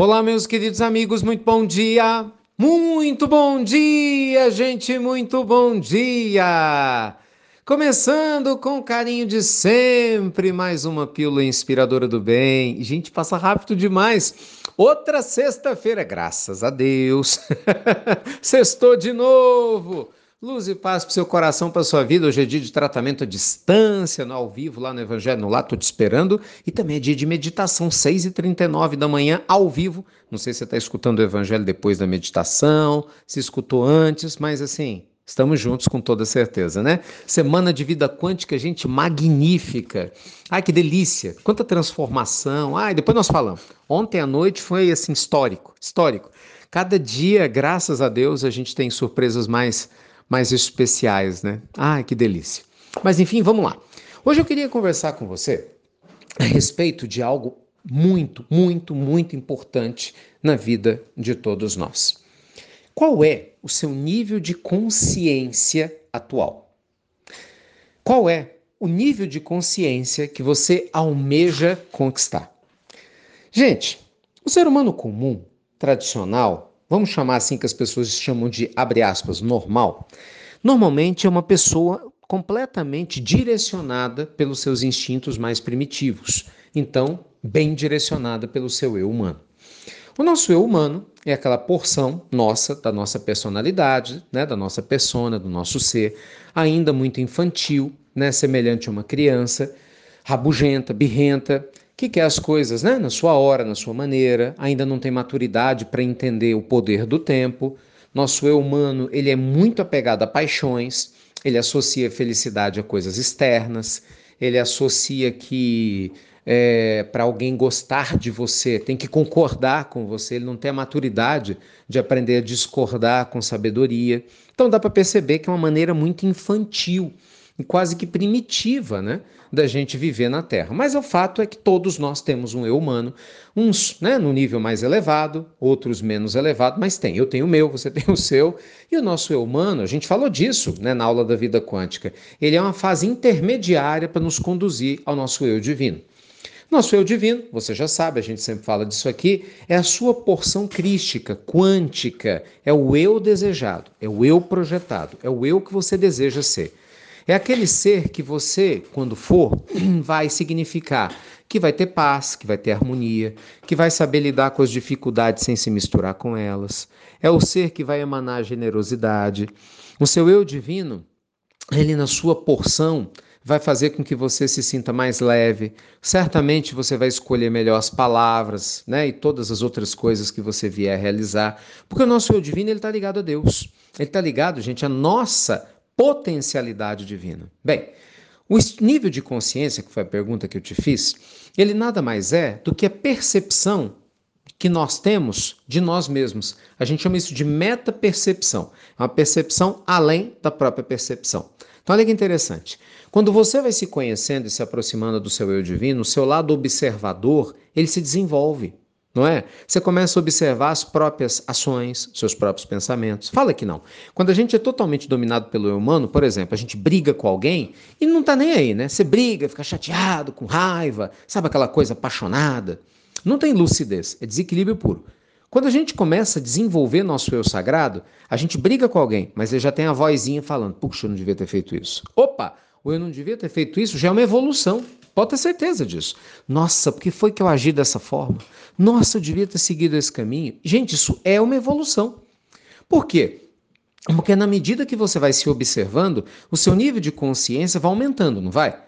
Olá, meus queridos amigos, muito bom dia! Muito bom dia, gente, muito bom dia! Começando com carinho de sempre, mais uma pílula inspiradora do bem. Gente, passa rápido demais. Outra sexta-feira, graças a Deus. Sextou de novo. Luz e paz para o seu coração, para a sua vida. Hoje é dia de tratamento à distância, no ao vivo, lá no Evangelho no Lá, estou te esperando. E também é dia de meditação, 6h39 da manhã, ao vivo. Não sei se você está escutando o Evangelho depois da meditação, se escutou antes, mas assim, Estamos juntos com toda certeza, né? Semana de vida quântica, gente, magnífica. Ai, que delícia! Quanta transformação. Ai, depois nós falamos. Ontem à noite foi assim histórico, histórico. Cada dia, graças a Deus, a gente tem surpresas mais mais especiais, né? Ai, que delícia. Mas enfim, vamos lá. Hoje eu queria conversar com você a respeito de algo muito, muito, muito importante na vida de todos nós. Qual é o seu nível de consciência atual? Qual é o nível de consciência que você almeja conquistar? Gente, o ser humano comum, tradicional, vamos chamar assim que as pessoas chamam de, abre aspas, normal, normalmente é uma pessoa completamente direcionada pelos seus instintos mais primitivos. Então, bem direcionada pelo seu eu humano. O nosso eu humano é aquela porção nossa, da nossa personalidade, né, da nossa persona, do nosso ser, ainda muito infantil, né, semelhante a uma criança, rabugenta, birrenta, que quer as coisas né, na sua hora, na sua maneira, ainda não tem maturidade para entender o poder do tempo. Nosso eu humano ele é muito apegado a paixões, ele associa felicidade a coisas externas, ele associa que é, para alguém gostar de você tem que concordar com você, ele não tem a maturidade de aprender a discordar com sabedoria. Então dá para perceber que é uma maneira muito infantil quase que primitiva, né, da gente viver na Terra. Mas o fato é que todos nós temos um eu humano, uns né, no nível mais elevado, outros menos elevado, mas tem. Eu tenho o meu, você tem o seu, e o nosso eu humano, a gente falou disso né, na aula da vida quântica, ele é uma fase intermediária para nos conduzir ao nosso eu divino. Nosso eu divino, você já sabe, a gente sempre fala disso aqui, é a sua porção crística, quântica, é o eu desejado, é o eu projetado, é o eu que você deseja ser. É aquele ser que você, quando for, vai significar que vai ter paz, que vai ter harmonia, que vai saber lidar com as dificuldades sem se misturar com elas. É o ser que vai emanar generosidade. O seu eu divino, ele na sua porção, vai fazer com que você se sinta mais leve. Certamente você vai escolher melhor as palavras, né? E todas as outras coisas que você vier realizar, porque o nosso eu divino ele está ligado a Deus. Ele está ligado, gente, à nossa potencialidade divina. Bem, o nível de consciência, que foi a pergunta que eu te fiz, ele nada mais é do que a percepção que nós temos de nós mesmos. A gente chama isso de meta-percepção. É uma percepção além da própria percepção. Então, olha que interessante. Quando você vai se conhecendo e se aproximando do seu eu divino, o seu lado observador, ele se desenvolve não é? Você começa a observar as próprias ações, seus próprios pensamentos. Fala que não. Quando a gente é totalmente dominado pelo eu humano, por exemplo, a gente briga com alguém e não tá nem aí, né? Você briga, fica chateado, com raiva, sabe aquela coisa apaixonada. Não tem lucidez, é desequilíbrio puro. Quando a gente começa a desenvolver nosso eu sagrado, a gente briga com alguém, mas ele já tem a vozinha falando: puxa, eu não devia ter feito isso. Opa, ou eu não devia ter feito isso, já é uma evolução. Pode ter certeza disso. Nossa, por que foi que eu agi dessa forma? Nossa, eu devia ter seguido esse caminho. Gente, isso é uma evolução. Por quê? Porque na medida que você vai se observando, o seu nível de consciência vai aumentando, não vai?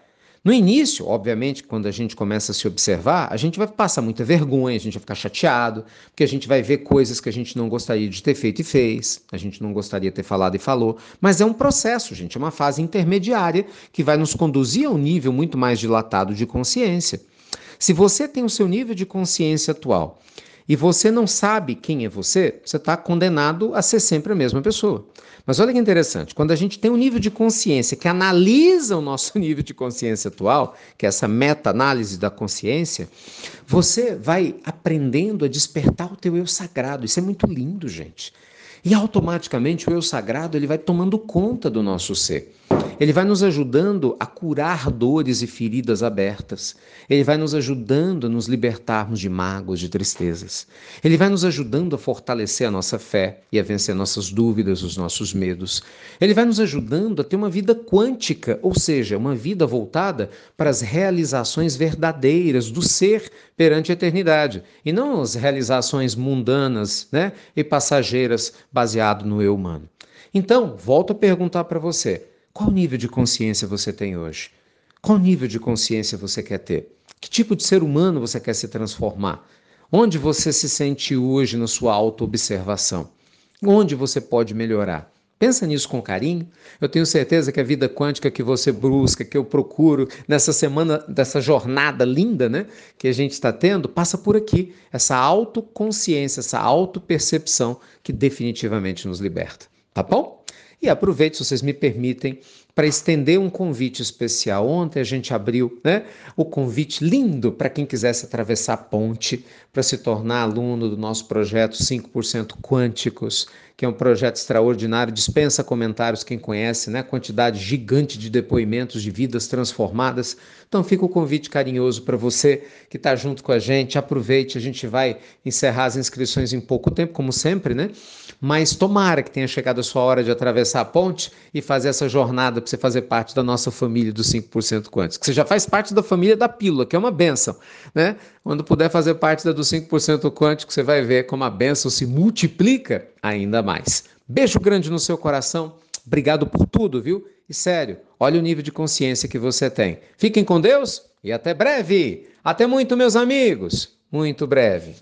No início, obviamente, quando a gente começa a se observar, a gente vai passar muita vergonha, a gente vai ficar chateado, porque a gente vai ver coisas que a gente não gostaria de ter feito e fez, a gente não gostaria de ter falado e falou, mas é um processo, gente, é uma fase intermediária que vai nos conduzir a um nível muito mais dilatado de consciência. Se você tem o seu nível de consciência atual e você não sabe quem é você, você está condenado a ser sempre a mesma pessoa. Mas olha que interessante, quando a gente tem um nível de consciência que analisa o nosso nível de consciência atual, que é essa meta-análise da consciência, você vai aprendendo a despertar o teu eu sagrado. Isso é muito lindo, gente. E automaticamente o eu sagrado ele vai tomando conta do nosso ser. Ele vai nos ajudando a curar dores e feridas abertas. Ele vai nos ajudando a nos libertarmos de mágoas, de tristezas. Ele vai nos ajudando a fortalecer a nossa fé e a vencer nossas dúvidas, os nossos medos. Ele vai nos ajudando a ter uma vida quântica, ou seja, uma vida voltada para as realizações verdadeiras do ser perante a eternidade e não as realizações mundanas, né, e passageiras baseado no eu humano. Então, volto a perguntar para você: qual nível de consciência você tem hoje? Qual nível de consciência você quer ter? Que tipo de ser humano você quer se transformar? Onde você se sente hoje na sua autoobservação? Onde você pode melhorar? Pensa nisso com carinho. Eu tenho certeza que a vida quântica que você busca, que eu procuro nessa semana, dessa jornada linda, né, que a gente está tendo, passa por aqui. Essa autoconsciência, essa autopercepção que definitivamente nos liberta. Tá bom? E aproveito, se vocês me permitem, para estender um convite especial. Ontem a gente abriu né, o convite lindo para quem quisesse atravessar a ponte para se tornar aluno do nosso projeto 5% Quânticos, que é um projeto extraordinário, dispensa comentários quem conhece, né? Quantidade gigante de depoimentos de vidas transformadas. Então fica o convite carinhoso para você que está junto com a gente. Aproveite, a gente vai encerrar as inscrições em pouco tempo, como sempre, né? Mas tomara que tenha chegado a sua hora de atravessar a ponte e fazer essa jornada para você fazer parte da nossa família dos 5% quânticos. Que você já faz parte da família da pílula, que é uma benção, né? Quando puder fazer parte da do 5% quântico, você vai ver como a benção se multiplica ainda mais. Beijo grande no seu coração. Obrigado por tudo, viu? E sério, olha o nível de consciência que você tem. Fiquem com Deus e até breve. Até muito, meus amigos. Muito breve.